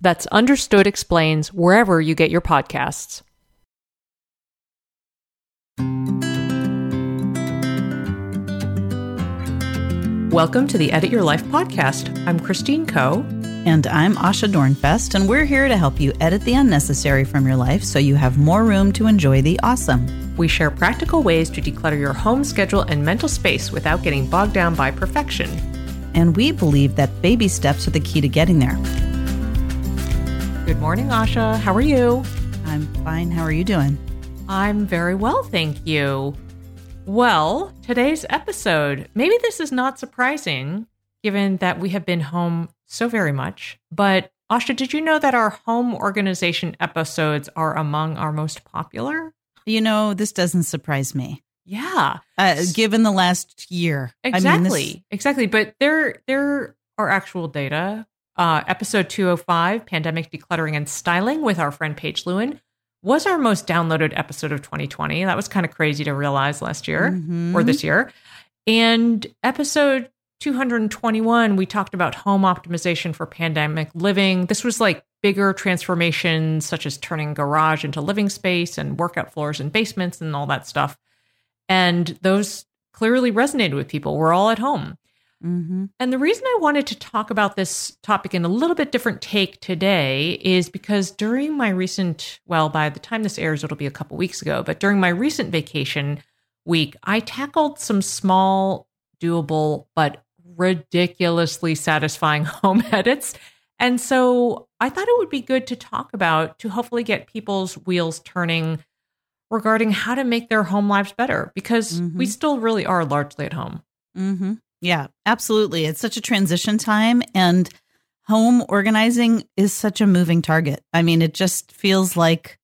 That's Understood Explains wherever you get your podcasts. Welcome to the Edit Your Life podcast. I'm Christine Koh. And I'm Asha Dornfest, and we're here to help you edit the unnecessary from your life so you have more room to enjoy the awesome. We share practical ways to declutter your home schedule and mental space without getting bogged down by perfection. And we believe that baby steps are the key to getting there. Good morning, Asha. How are you? I'm fine. How are you doing? I'm very well, thank you. Well, today's episode, maybe this is not surprising given that we have been home so very much, but Asha, did you know that our home organization episodes are among our most popular? You know, this doesn't surprise me. Yeah. Uh, given the last year. Exactly. I mean, this, exactly. But there there are actual data uh, episode 205, Pandemic Decluttering and Styling, with our friend Paige Lewin, was our most downloaded episode of 2020. That was kind of crazy to realize last year Mhm. or this year. And episode 221, we talked about home optimization for pandemic living. This was like bigger transformations, such as turning garage into living space and workout floors and basements and all that stuff. And those clearly resonated with people. We're all at home. Mhm. And the reason I wanted to talk about this topic in a little bit different take today is because during my recent, well, by the time this airs, it'll be a couple weeks ago, but during my recent vacation week, I tackled some small, doable, but ridiculously satisfying home edits. And so I thought it would be good to talk about to hopefully get people's wheels turning regarding how to make their home lives better because we Mhm. still really are largely at home. hmm Yeah, absolutely. It's such a transition time, and home organizing is such a moving target. I mean, it just feels like,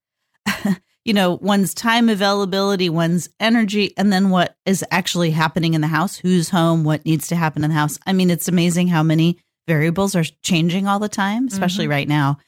you know, one's time availability, one's energy, and then what is actually happening in the house, who's home, what needs to happen in the house. I mean, it's amazing how many variables are changing all the time, especially mm-hmm. right now.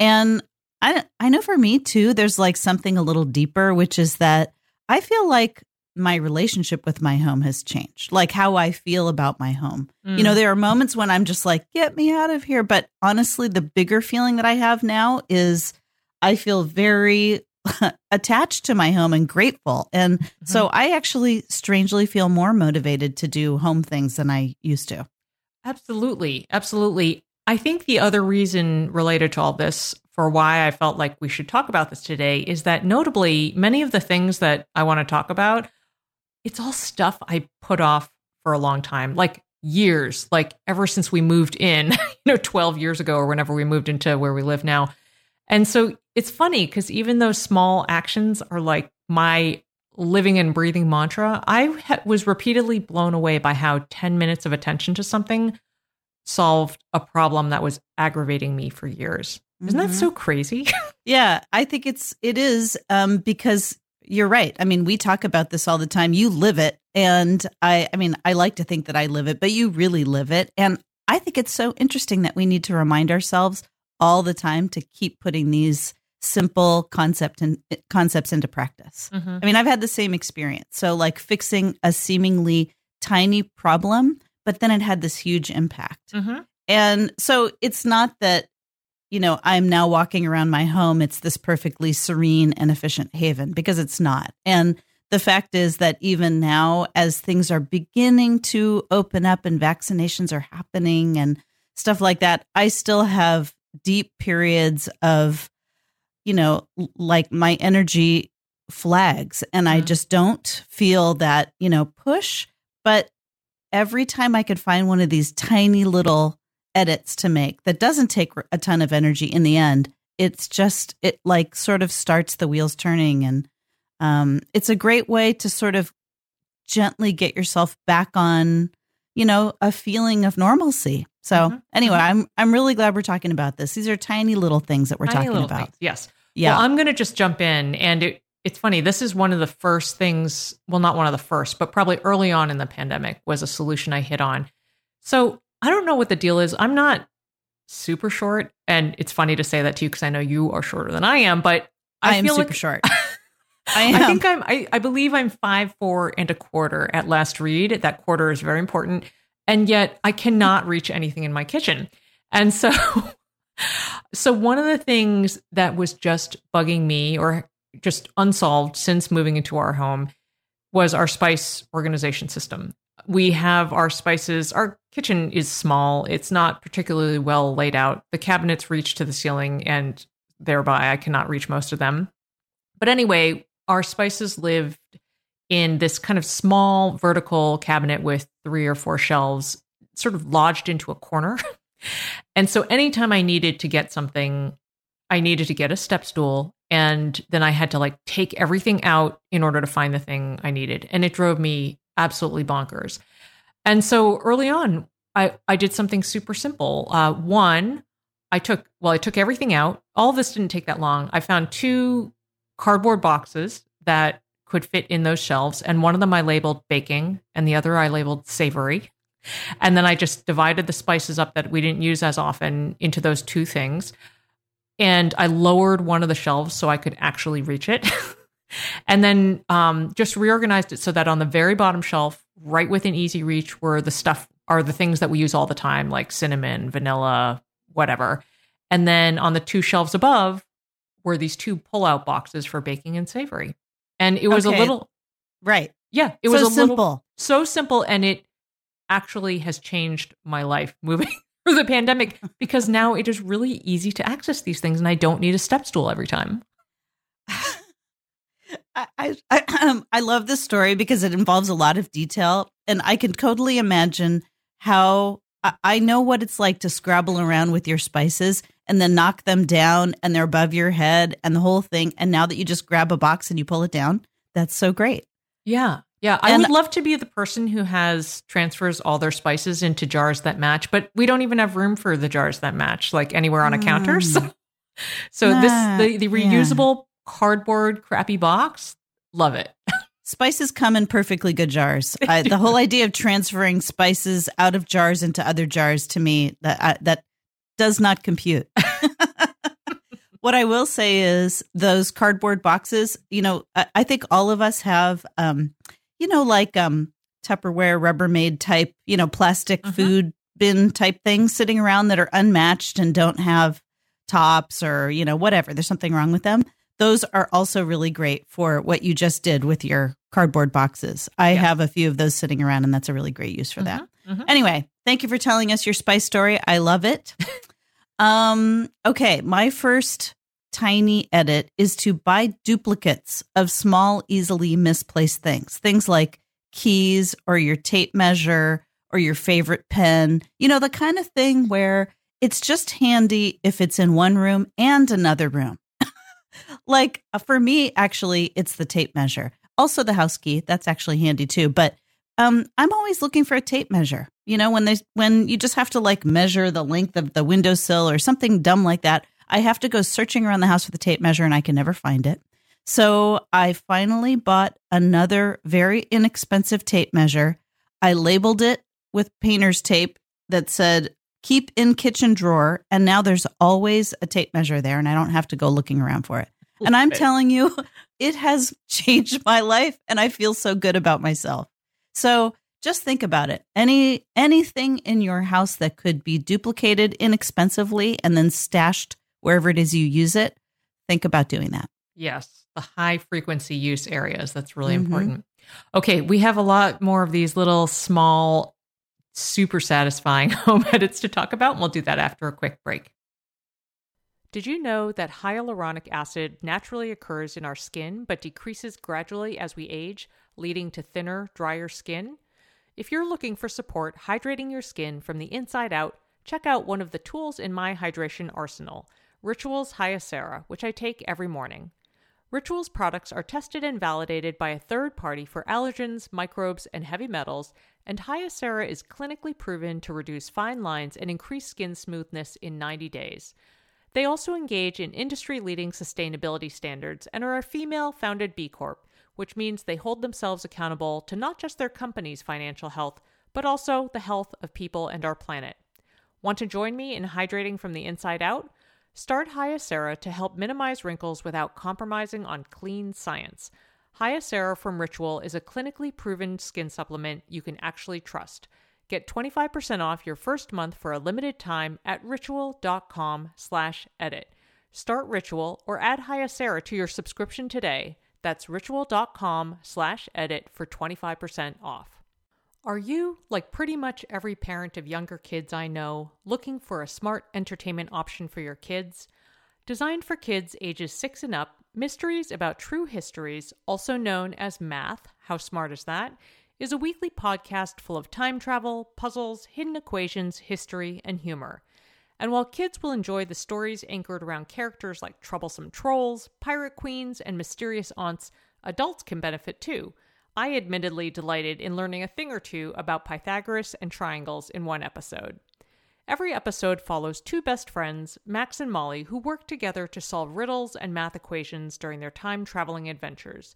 And I, I know for me too, there's like something a little deeper, which is that I feel like my relationship with my home has changed, like how I feel about my home. You know, mm. there are moments when I'm just like, get me out of here. But honestly, the bigger feeling that I have now is I feel very attached to my home and grateful. And mm-hmm. so I actually strangely feel more motivated to do home things than I used to. Absolutely. Absolutely. I think the other reason related to all this for why I felt like we should talk about this today is that notably, many of the things that I want to talk about, it's all stuff I put off for a long time, like years, like ever since we moved in, you know, 12 years ago or whenever we moved into where we live now. And so it's funny because even those small actions are like my living and breathing mantra, I ha- was repeatedly blown away by how 10 minutes of attention to something solved a problem that was aggravating me for years. Isn't that Mhm. so crazy? Yeah, I think it's it is um because you're right. I mean, we talk about this all the time. You live it and I I mean, I like to think that I live it, but you really live it. And I think it's so interesting that we need to remind ourselves all the time to keep putting these simple concept and concepts into practice. Mhm. I mean, I've had the same experience. So like fixing a seemingly tiny problem, but then it had this huge impact. Mhm. And so it's not that, you know, I'm now walking around my home, it's this perfectly serene and efficient haven because it's not. And the fact is that even now, as things are beginning to open up and vaccinations are happening and stuff like that, I still have deep periods of you know, like my energy flags and I Mhm. just don't feel that, you know, push. But every time I could find one of these tiny little edits to make that doesn't take a ton of energy in the end, it's just, it like sort of starts the wheels turning. And um, it's a great way to sort of gently get yourself back on, you know, a feeling of normalcy. So Mhm, anyway, mhm. I'm I'm really glad we're talking about this. These are tiny little things that we're Tiny talking about. things, Yes. Yeah. Well, I'm going to just jump in. And it, it's funny. This is one of the first things, well, not one of the first, but probably early on in the pandemic was a solution I hit on. So I don't know what the deal is. I'm not super short. And it's funny to say that to you because I know you are shorter than I am, but I, I, am feel super like short. I am. I think I'm, I, I believe I'm five, four and a quarter at last read. That quarter is very important. And yet I cannot reach anything in my kitchen. And so, so one of the things that was just bugging me or just unsolved since moving into our home was our spice organization system. We have our spices, our kitchen is small. It's not particularly well laid out. The cabinets reach to the ceiling and thereby I cannot reach most of them. But anyway, our spices lived in this kind of small vertical cabinet with three or four shelves, sort of lodged into a corner. and so anytime I needed to get something, I needed to get a step stool. And then I had to like take everything out in order to find the thing I needed. And it drove me absolutely bonkers. And so early on, I, I did something super simple. Uh, one, I took, well, I took everything out. All this didn't take that long. I found two cardboard boxes that could fit in those shelves. And one of them I labeled baking, and the other I labeled savory. And then I just divided the spices up that we didn't use as often into those two things. And I lowered one of the shelves so I could actually reach it. and then um, just reorganized it so that on the very bottom shelf, right within easy reach, were the stuff are the things that we use all the time, like cinnamon, vanilla, whatever. And then on the two shelves above were these two pull-out boxes for baking and savory. And it was Okay. a little, right. yeah, it so was a simple. little so simple, and it actually has changed my life moving through the pandemic because now it is really easy to access these things, and I don't need a step stool every time. I, I, I, um, I love this story because it involves a lot of detail, and I can totally imagine how I, know what it's like to scrabble around with your spices and then knock them down, and they're above your head, and the whole thing. And now that you just grab a box and you pull it down, that's so great. Yeah. Yeah. I And- would love to be the person who has transfers all their spices into jars that match, but we don't even have room for the jars that match, like anywhere on a counter. So, mm. so Nah, this the, the reusable cardboard crappy box, love it. Spices come in perfectly good jars. I, the whole idea of transferring spices out of jars into other jars to me that I, that does not compute. what I will say is those cardboard boxes. You know, I, I think all of us have, um, you know, like um, Tupperware, Rubbermaid type, you know, plastic Mhm. food bin type things sitting around that are unmatched and don't have tops or you know whatever. There's something wrong with them those are also really great for what you just did with your cardboard boxes. I Yes. have a few of those sitting around, and that's a really great use for that. Mhm, mhm. Anyway, thank you for telling us your spice story. I love it. um, okay, my first tiny edit is to buy duplicates of small, easily misplaced things. Things like keys or your tape measure or your favorite pen. You know, the kind of thing where it's just handy if it's in one room and another room. Like uh, for me, actually, it's the tape measure. Also, the house key. That's actually handy too. But um, I'm always looking for a tape measure. You know, when there's when you just have to like measure the length of the windowsill or something dumb like that. I have to go searching around the house for the tape measure and I can never find it. So I finally bought another very inexpensive tape measure. I labeled it with painter's tape that said keep in kitchen drawer. And now there's always a tape measure there and I don't have to go looking around for it. And I'm telling you, it has changed my life and I feel so good about myself. So just think about it. Any anything in your house that could be duplicated inexpensively and then stashed wherever it is you use it, think about doing that. Yes, the high frequency use areas. That's really Mhm. important. Okay, we have a lot more of these little small, super satisfying home edits to talk about. and We'll do that after a quick break. Did you know that hyaluronic acid naturally occurs in our skin but decreases gradually as we age, leading to thinner, drier skin? If you're looking for support hydrating your skin from the inside out, check out one of the tools in my hydration arsenal, Rituals Hyacera, which I take every morning. Rituals products are tested and validated by a third party for allergens, microbes, and heavy metals, and Hyacera is clinically proven to reduce fine lines and increase skin smoothness in 90 days. They also engage in industry leading sustainability standards and are a female founded B Corp, which means they hold themselves accountable to not just their company's financial health, but also the health of people and our planet. Want to join me in hydrating from the inside out? Start Hyacera to help minimize wrinkles without compromising on clean science. Hyacera from Ritual is a clinically proven skin supplement you can actually trust. Get 25% off your first month for a limited time at ritual.com slash edit. Start Ritual or add Hyacera to your subscription today. That's ritual.com slash edit for 25% off. Are you, like pretty much every parent of younger kids I know, looking for a smart entertainment option for your kids? Designed for kids ages 6 and up, Mysteries About True Histories, also known as Math, how smart is that, is a weekly podcast full of time travel, puzzles, hidden equations, history, and humor. And while kids will enjoy the stories anchored around characters like troublesome trolls, pirate queens, and mysterious aunts, adults can benefit too I admittedly delighted in learning a thing or two about Pythagoras and triangles in one episode. Every episode follows two best friends, Max and Molly, who work together to solve riddles and math equations during their time traveling adventures.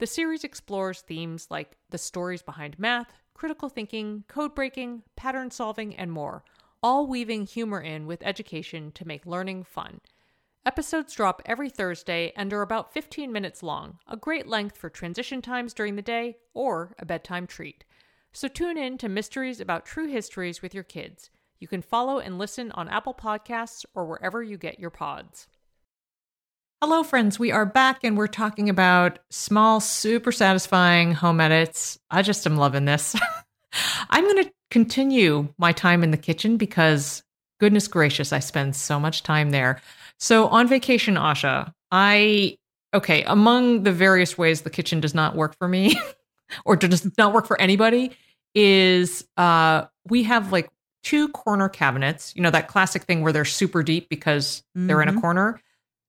The series explores themes like the stories behind math, critical thinking, code breaking, pattern solving, and more, all weaving humor in with education to make learning fun. Episodes drop every Thursday and are about 15 minutes long, a great length for transition times during the day or a bedtime treat. So tune in to Mysteries About True Histories with your kids. You can follow and listen on Apple Podcasts or wherever you get your pods. Hello, friends. We are back and we're talking about small, super satisfying home edits. I just am loving this. I'm going to continue my time in the kitchen because, goodness gracious, I spend so much time there. So on vacation, Asha, I okay, among the various ways the kitchen does not work for me or does not work for anybody is uh we have like two corner cabinets, you know, that classic thing where they're super deep because mm-hmm. they're in a mm-hmm. corner.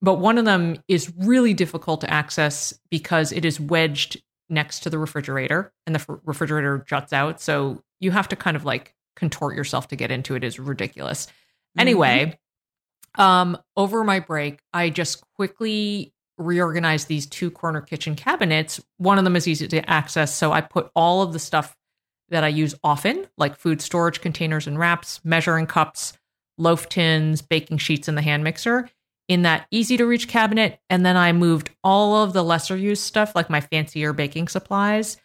But one of them is really difficult to access because it is wedged next to the refrigerator and the refrigerator juts out. So you have to kind of like contort yourself to get into it is ridiculous. Mm-hmm. Anyway, um, over my break, I just quickly reorganized these two corner kitchen cabinets. One of them is easy to access. So I put all of the stuff that I use often, like food storage containers and wraps, measuring cups, loaf tins, baking sheets, and the hand mixer in that easy to reach cabinet. And then I moved all of the lesser used stuff, like my fancier baking supplies,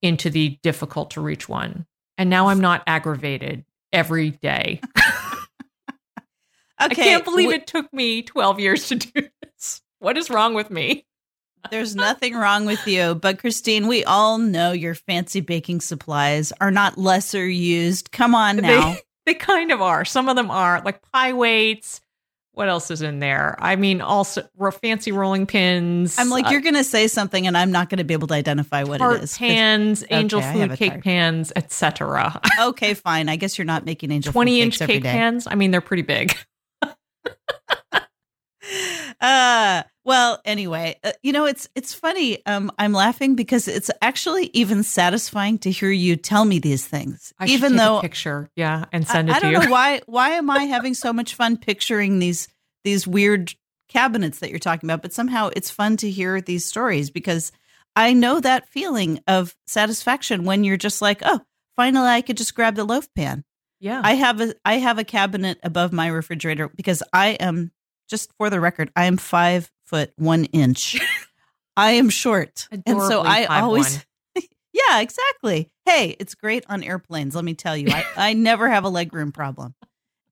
into the difficult to reach one. And now I'm not aggravated every day. Okay. I can't believe it took me 12 years to do this. What is wrong with me? There's nothing wrong with you. But Christine, we all know your fancy baking supplies are not lesser used. Come on now. They, they kind of are. Some of them are like pie weights, what else is in there? I mean, also fancy rolling pins. I'm like, uh, you're going to say something, and I'm not going to be able to identify what it is. Pans, angel okay, food cake pans, etc. okay, fine. I guess you're not making angel twenty inch cake pans. I mean, they're pretty big. uh well anyway uh, you know it's it's funny um i'm laughing because it's actually even satisfying to hear you tell me these things I even though picture. Yeah and send I, it I, don't know why why am i having so much fun picturing these these weird cabinets that you're talking about but somehow it's fun to hear these stories because i know that feeling of satisfaction when you're just like oh finally i could just grab the loaf pan. Yeah. I have a I have a cabinet above my refrigerator because I am just for the record, I am five foot one inch. I am short. and so I always Yeah, exactly. Hey, it's great on airplanes, let me tell you. I, I never have a legroom problem.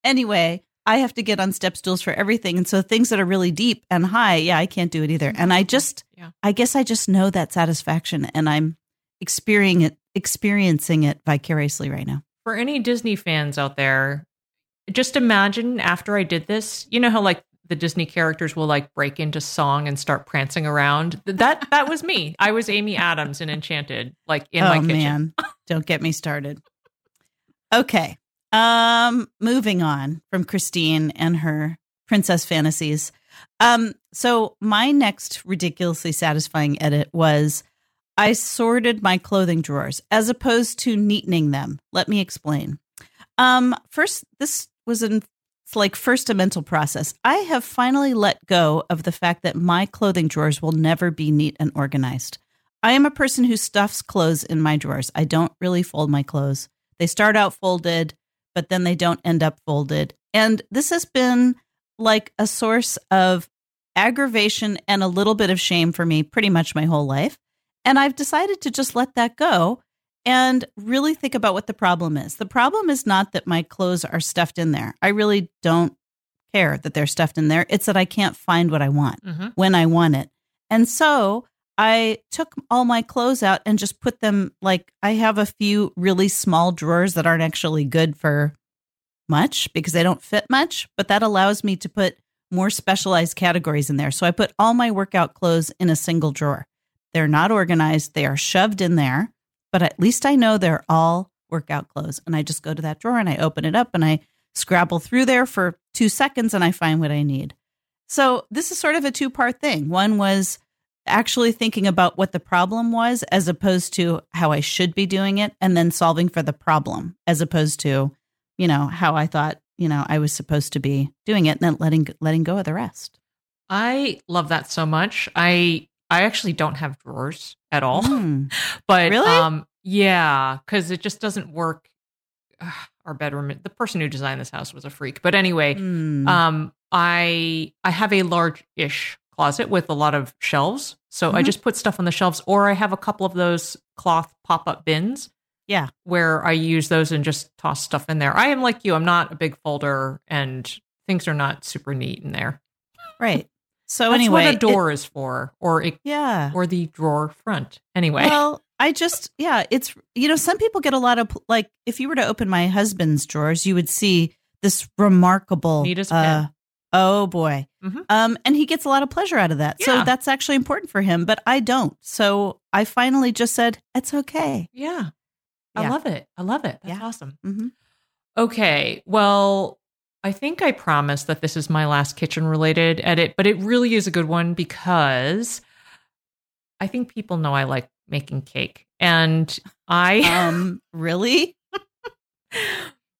Anyway, I have to get on step stools for everything. And so things that are really deep and high, yeah, I can't do it either. And I mm-hmm. just yeah. I guess I just know that satisfaction and I'm experiencing it experiencing it vicariously right now for any Disney fans out there, just imagine after I did this, you know how like the Disney characters will like break into song and start prancing around. That that was me. I was Amy Adams in Enchanted, like in oh my kitchen. man, don't get me started. Okay, um, moving on from Christine and her princess fantasies. Um, so my next ridiculously satisfying edit was I sorted my clothing drawers as opposed to neatening them. Let me explain. Um, first, this was an it's like first a mental process. I have finally let go of the fact that my clothing drawers will never be neat and organized. I am a person who stuffs clothes in my drawers. I don't really fold my clothes. They start out folded, but then they don't end up folded. And this has been like a source of aggravation and a little bit of shame for me pretty much my whole life. And I've decided to just let that go and really think about what the problem is. The problem is not that my clothes are stuffed in there. I really don't care that they're stuffed in there. It's that I can't find what I want hmm when I want it. And so I took all my clothes out and just put them like I have a few really small drawers that aren't actually good for much because they don't fit much, but that allows me to put more specialized categories in there. So I put all my workout clothes in a single drawer. They're not organized, they are shoved in there, but at least I know they're all workout clothes. And I just go to that drawer and I open it up and I scrabble through there for two seconds and I find what I need. So this is sort of a two part thing. One was actually thinking about what the problem was as opposed to how I should be doing it and then solving for the problem as opposed to, you know, how I thought, you know, I was supposed to be doing it and then letting letting go of the rest. I love that so much. I I actually don't have drawers at all. Mm. But Really? um yeah, cuz it just doesn't work. Ugh, Our bedroom the person who designed this house was a freak. But anyway, Mm. um I I have a large-ish closet with a lot of shelves. So I Mhm. just put stuff on the shelves or I have a couple of those cloth pop-up bins. Yeah. Where I use those and just toss stuff in there. I am like you. I'm not a big folder and things are not super neat in there. right. So That's anyway, what a door is for or it, yeah. or the drawer front. Anyway. Well, I just yeah, it's you know some people get a lot of like if you were to open my husband's drawers, you would see this remarkable. Uh, oh boy, Mhm. um, and he gets a lot of pleasure out of that. So that's actually important for him, but I don't. So I finally just said it's okay. yeah. I Yeah. love it. I love it. That's Yeah. awesome. hmm Okay. Well, I think I promised that this is my last kitchen related edit, but it really is a good one because I think people know I like making cake. And I Um, really?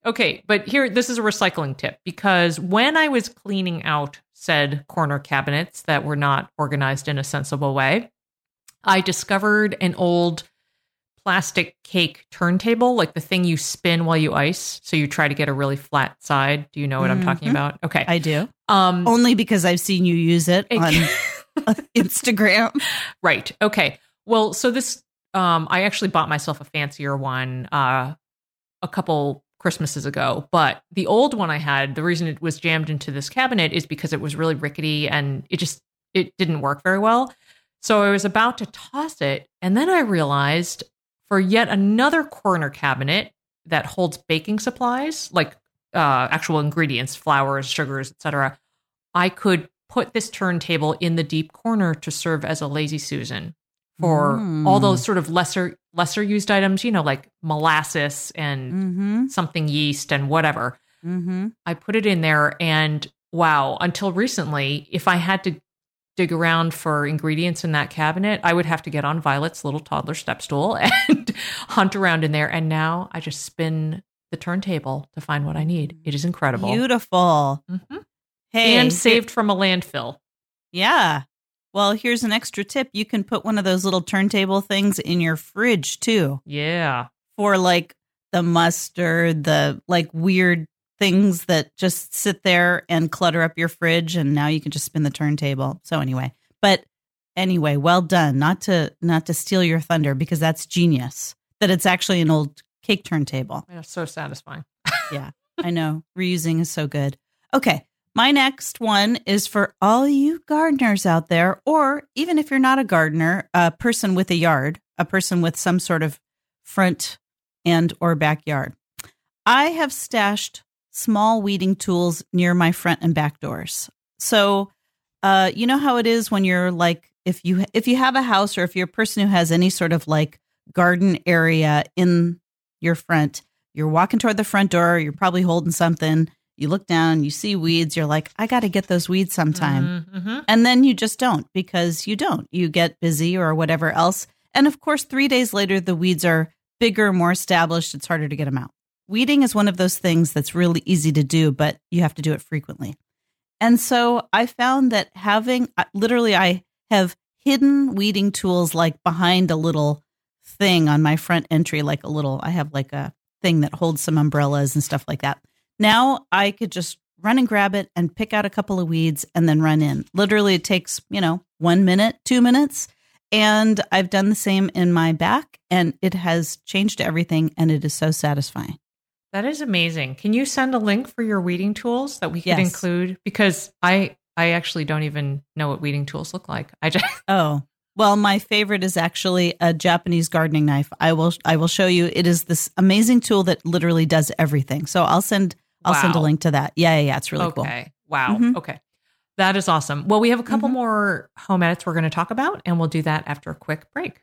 Okay, but here this is a recycling tip because when I was cleaning out said corner cabinets that were not organized in a sensible way, I discovered an old plastic cake turntable, like the thing you spin while you ice. So you try to get a really flat side. Do you know what I'm talking Mhm. about? Okay. I do um only because I've seen you use it on Instagram. Right. Okay. Well, so this um I actually bought myself a fancier one uh a couple Christmases ago, but the old one I had, the reason it was jammed into this cabinet is because it was really rickety and it just it didn't work very well. So I was about to toss it and then I realized for yet another corner cabinet that holds baking supplies, like uh actual ingredients, flours, sugars, etc. I could put this turntable in the deep corner to serve as a lazy susan for Mm. all those sort of lesser lesser used items, you know, like molasses and Mm-hmm. something yeast and whatever. Mm-hmm. I put it in there and wow, until recently, if I had to dig around for ingredients in that cabinet, I would have to get on Violet's little toddler step stool and hunt around in there. And now I just spin the turntable to find what I need. It is incredible. Beautiful. Mhm. Hey, and saved from a landfill. Yeah. Well, here's an extra tip. You can put one of those little turntable things in your fridge too Yeah. for like the mustard, the like weird things that just sit there and clutter up your fridge and now you can just spin the turntable. So anyway, but anyway, well done. Not to not to steal your thunder because that's genius. That it's actually an old cake turntable. Yeah, so satisfying. Yeah. I know reusing is so good. Okay. My next one is for all you gardeners out there, or even if you're not a gardener, a person with a yard, a person with some sort of front and or backyard. I have stashed small weeding tools near my front and back doors. So, uh, you know how it is when you're like, if you if you have a house or if you're a person who has any sort of like garden area in your front, you're walking toward the front door, you're probably holding something. You look down, you see weeds, you're like, I got to get those weeds sometime. Mm-hmm. And then you just don't because you don't. You get busy or whatever else. And of course, three days later, the weeds are bigger, more established. It's harder to get them out. Weeding is one of those things that's really easy to do, but you have to do it frequently. And so I found that having literally, I have hidden weeding tools like behind a little thing on my front entry, like a little, I have like a thing that holds some umbrellas and stuff like that. Now I could just run and grab it and pick out a couple of weeds and then run in. Literally, it takes, you know, one minute, two minutes. And I've done the same in my back and it has changed everything and it is so satisfying. That is amazing. Can you send a link for your weeding tools that we could Yes. include? Because I I actually don't even know what weeding tools look like. I just Oh, well, my favorite is actually a Japanese gardening knife. I will I will show you. It is this amazing tool that literally does everything. So I'll send I'll send a link to that. Yeah, yeah, yeah it's really cool. okay. Wow. Mhm. Okay. That is awesome. Well, we have a couple Mhm. more home edits we're going to talk about, and we'll do that after a quick break.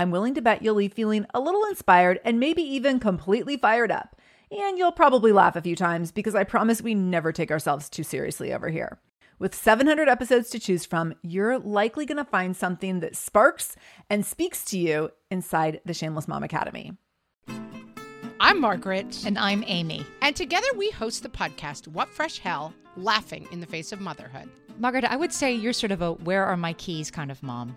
I'm willing to bet you'll leave feeling a little inspired and maybe even completely fired up. And you'll probably laugh a few times because I promise we never take ourselves too seriously over here. With 700 episodes to choose from, you're likely going to find something that sparks and speaks to you inside the Shameless Mom Academy. I'm Margaret. And I'm Amy. And together we host the podcast What Fresh Hell Laughing in the Face of Motherhood. Margaret, I would say you're sort of a where are my keys kind of mom.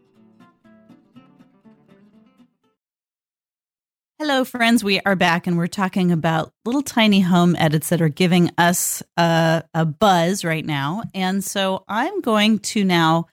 Hello, friends. We are back and we're talking about little tiny home edits that are giving us a, a buzz right now. And so I'm going to now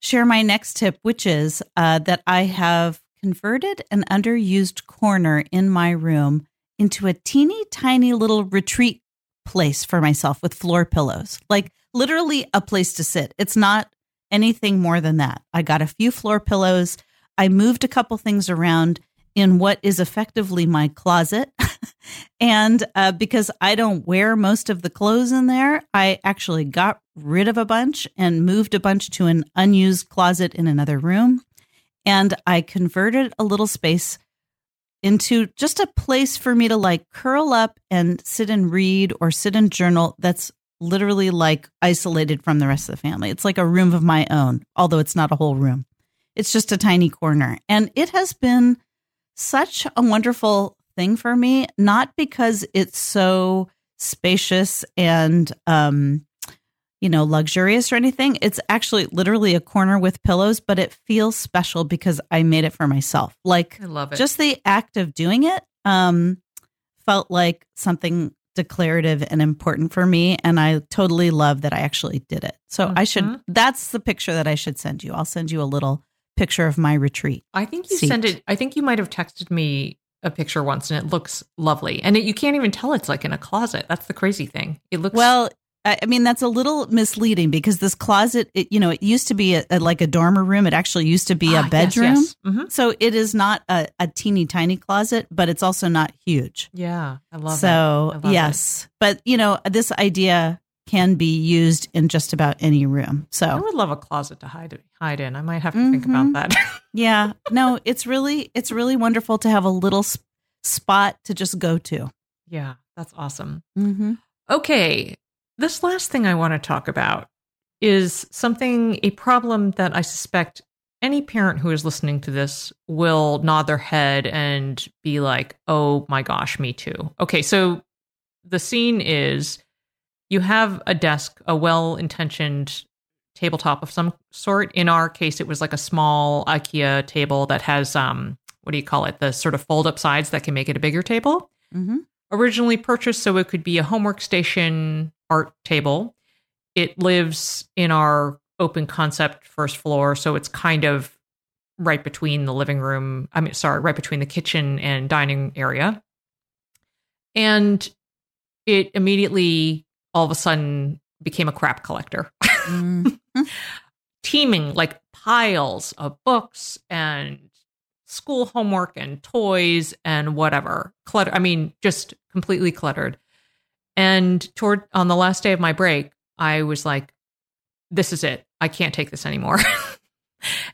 share my next tip, which is uh, that I have converted an underused corner in my room into a teeny tiny little retreat place for myself with floor pillows, like literally a place to sit. It's not anything more than that. I got a few floor pillows. I moved a couple things around in what is effectively my closet. and uh, because I don't wear most of the clothes in there, I actually got rid of a bunch and moved a bunch to an unused closet in another room. And I converted a little space into just a place for me to like curl up and sit and read or sit and journal that's literally like isolated from the rest of the family. It's like a room of my own, although it's not a whole room. It's just a tiny corner. And it has been such a wonderful thing for me, not because it's so spacious and um you know luxurious or anything. It's actually literally a corner with pillows, but it feels special because I made it for myself. Like I love it. just the act of doing it um felt like something declarative and important for me and I totally love that I actually did it. So I should Mhm. that's the picture that I should send you. I'll send you a little picture of my retreat. I think you seat. sent it. I think you might have texted me a picture once and it looks lovely. And it, you can't even tell it's like in a closet. That's the crazy thing. It looks Well, I mean that's a little misleading because this closet, it, you know, it used to be a, a- like a dormer room. It actually used to be Ah, a yes, bedroom. yes. Mhm. So it is not a, a teeny tiny closet, but it's also not huge. Yeah, I love it. so love it. yes, but you know, this idea can be used in just about any room. So I would love a closet to hide hide in. I might have to think Mhm. about that. yeah, no, it's really it's really wonderful to have a little s- spot to just go to. yeah, that's awesome. Mm-hmm. Okay, this last thing I want to talk about is something, a problem that I suspect any parent who is listening to this will nod their head and be like, oh my gosh, me too. Okay, so the scene is you have a desk, a well intentioned tabletop of some sort. In our case, it was like a small IKEA table that has, um, what do you call it? The sort of fold up sides that can make it a bigger table Mm-hmm. originally purchased so it could be a homework station art table. It lives in our open concept first floor, so it's kind of right between the living room, I mean sorry, right between the kitchen and dining area. And it immediately all of a sudden became a crap collector. Mm. Teeming like piles of books and school homework and toys and whatever. Clutter i mean just completely cluttered. And toward on the last day of my break i was like this is it. I can't take this anymore.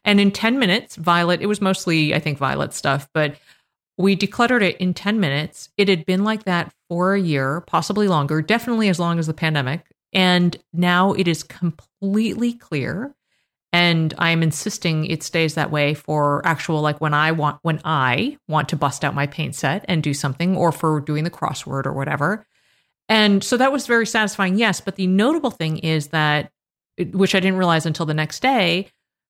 And in 10 minutes violet it was mostly i think violet stuff but we decluttered it in 10 minutes. It had been like that for a year possibly longer definitely as long as the pandemic and now it is completely clear. And i'm insisting it stays that way for actual like when i want when i want to bust out my paint set and do something or for doing the crossword or whatever. And so that was very satisfying yes. But the notable thing is that which i didn't realize until the next day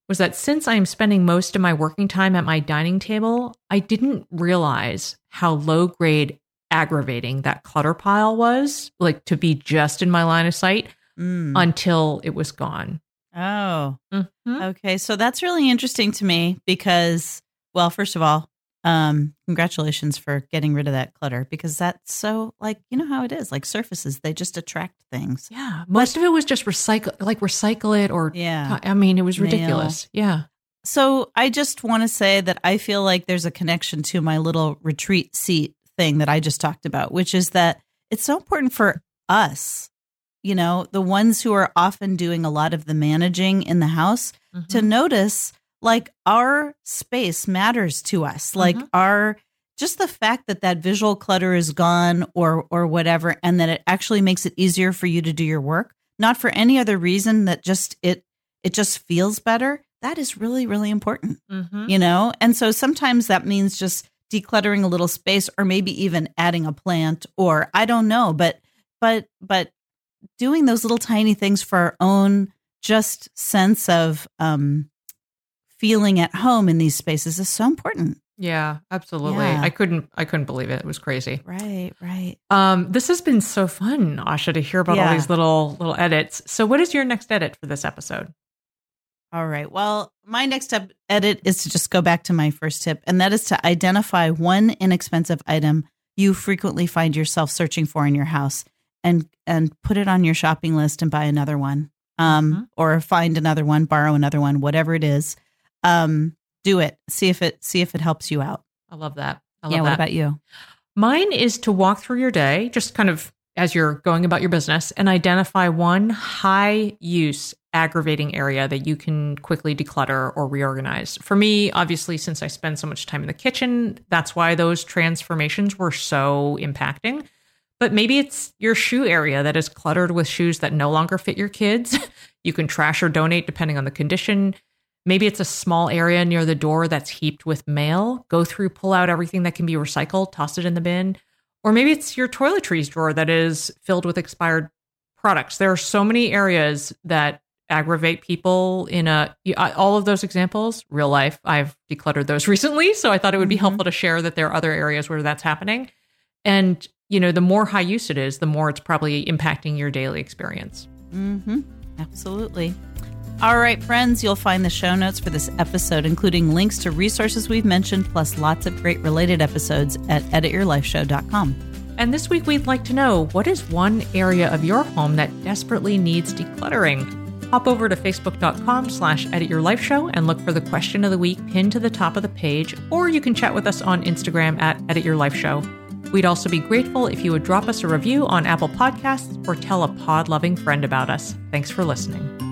was that since i'm spending most of my working time at my dining table i didn't realize how low grade aggravating that clutter pile was like to be just in my line of sight Mm. until it was gone Oh, Mhm. okay. So that's really interesting to me because, well, first of all, um, congratulations for getting rid of that clutter because that's so like you know how it is like surfaces they just attract things. Yeah, most of it was just recycle, like recycle it, or Yeah. I mean, it was Nail. ridiculous. Yeah, So I just want to say that I feel like there's a connection to my little retreat seat thing that I just talked about, which is that it's so important for us, you know, the ones who are often doing a lot of the managing in the house to notice like our space matters to us like Mhm. our just the fact that that visual clutter is gone or or whatever and that it actually makes it easier for you to do your work not for any other reason that just it it just feels better that is really really important Mhm. you know and so sometimes that means just decluttering a little space or maybe even adding a plant or i don't know but but but doing those little tiny things for our own just sense of um feeling at home in these spaces is so important yeah, absolutely. Yeah. I couldn't, I couldn't believe it. It was crazy. right right Um, this has been so fun, Asha, to hear about all these little little edits. So, what is your next edit for this episode? All right well my next step edit is to just go back to my first tip and that is to identify one inexpensive item you frequently find yourself searching for in your house and and put it on your shopping list and buy another one um Mhm. or find another one borrow another one whatever it is um do it see if it see if it helps you out I love that. I love yeah that. what about you Mine is to walk through your day, just kind of as you're going about your business, and identify one high use aggravating area that you can quickly declutter or reorganize. For me, obviously, since I spend so much time in the kitchen, that's why those transformations were so impacting. But maybe it's your shoe area that is cluttered with shoes that no longer fit your kids. you can trash or donate depending on the condition. Maybe it's a small area near the door that's heaped with mail. Go through, pull out everything that can be recycled, toss it in the bin. Or maybe it's your toiletries drawer that is filled with expired products. There are so many areas that aggravate people in a all of those examples real life i've decluttered those recently so i thought it would be Mhm. helpful to share that there are other areas where that's happening and you know the more high use it is the more it's probably impacting your daily experience mm-hmm absolutely All right, friends, you'll find the show notes for this episode, including links to resources we've mentioned, plus lots of great related episodes at edityourlifeshow.com. And this week, we'd like to know what is one area of your home that desperately needs decluttering? Hop over to facebook.com slash edityourlifeshow and look for the question of the week pinned to the top of the page, or you can chat with us on Instagram at edityourlifeshow. We'd also be grateful if you would drop us a review on Apple Podcasts or tell a pod loving friend about us. Thanks for listening.